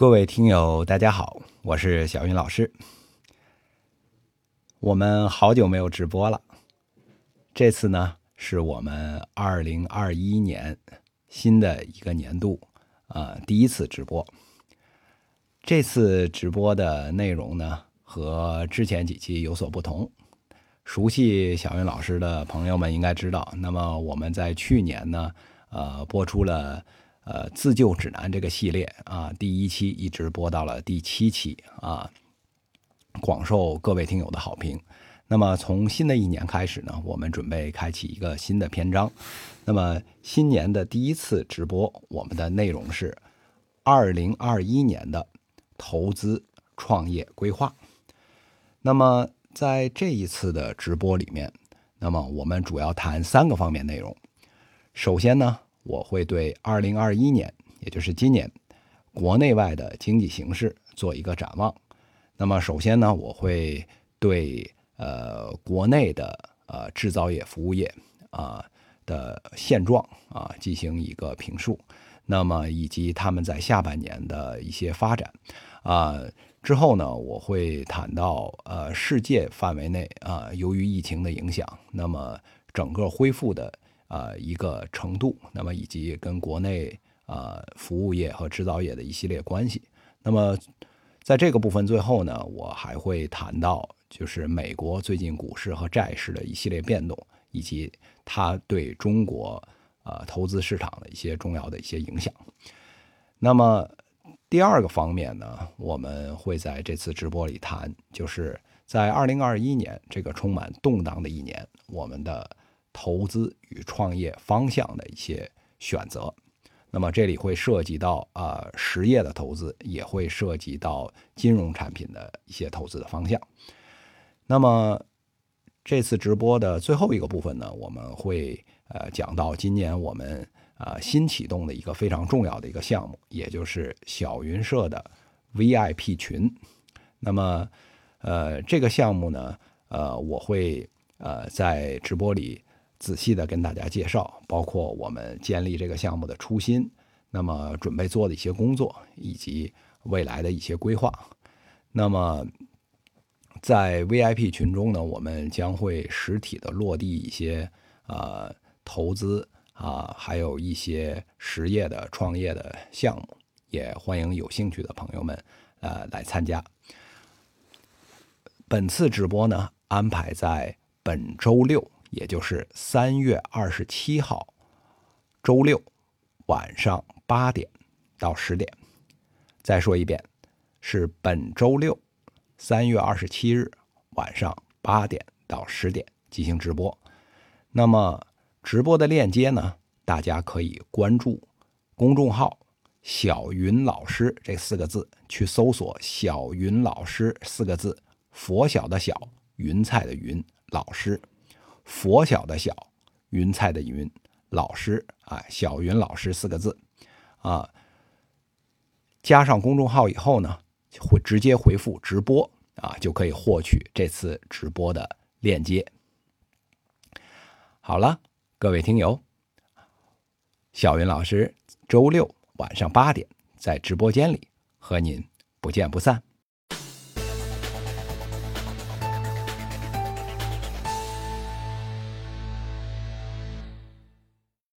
各位听友，大家好，我是小云老师。我们好久没有直播了，这次呢是我们二零二一年新的一个年度啊第一次直播。这次直播的内容呢和之前几期有所不同。熟悉小云老师的朋友们应该知道，那么我们在去年呢呃播出了。呃，自救指南这个系列啊，第一期一直播到了第七期啊，广受各位听友的好评。那么从新的一年开始呢，我们准备开启一个新的篇章。那么新年的第一次直播，我们的内容是二零二一年的投资创业规划。那么在这一次的直播里面，那么我们主要谈三个方面内容。首先呢。我会对二零二一年，也就是今年，国内外的经济形势做一个展望。那么，首先呢，我会对呃国内的呃制造业、服务业啊的现状啊进行一个评述。那么，以及他们在下半年的一些发展啊之后呢，我会谈到呃世界范围内啊由于疫情的影响，那么整个恢复的。呃，一个程度，那么以及跟国内呃服务业和制造业的一系列关系。那么在这个部分最后呢，我还会谈到就是美国最近股市和债市的一系列变动，以及它对中国呃投资市场的一些重要的一些影响。那么第二个方面呢，我们会在这次直播里谈，就是在二零二一年这个充满动荡的一年，我们的。投资与创业方向的一些选择，那么这里会涉及到啊实业的投资，也会涉及到金融产品的一些投资的方向。那么这次直播的最后一个部分呢，我们会呃讲到今年我们啊新启动的一个非常重要的一个项目，也就是小云社的 VIP 群。那么呃这个项目呢，呃我会呃在直播里。仔细的跟大家介绍，包括我们建立这个项目的初心，那么准备做的一些工作，以及未来的一些规划。那么在 VIP 群中呢，我们将会实体的落地一些呃投资啊，还有一些实业的创业的项目，也欢迎有兴趣的朋友们呃来参加。本次直播呢，安排在本周六。也就是三月二十七号周六晚上八点到十点。再说一遍，是本周六三月二十七日晚上八点到十点进行直播。那么直播的链接呢？大家可以关注公众号“小云老师”这四个字，去搜索“小云老师”四个字，佛小的小，云彩的云，老师。佛小的小，云彩的云，老师啊，小云老师四个字，啊，加上公众号以后呢，会直接回复直播啊，就可以获取这次直播的链接。好了，各位听友，小云老师周六晚上八点在直播间里和您不见不散。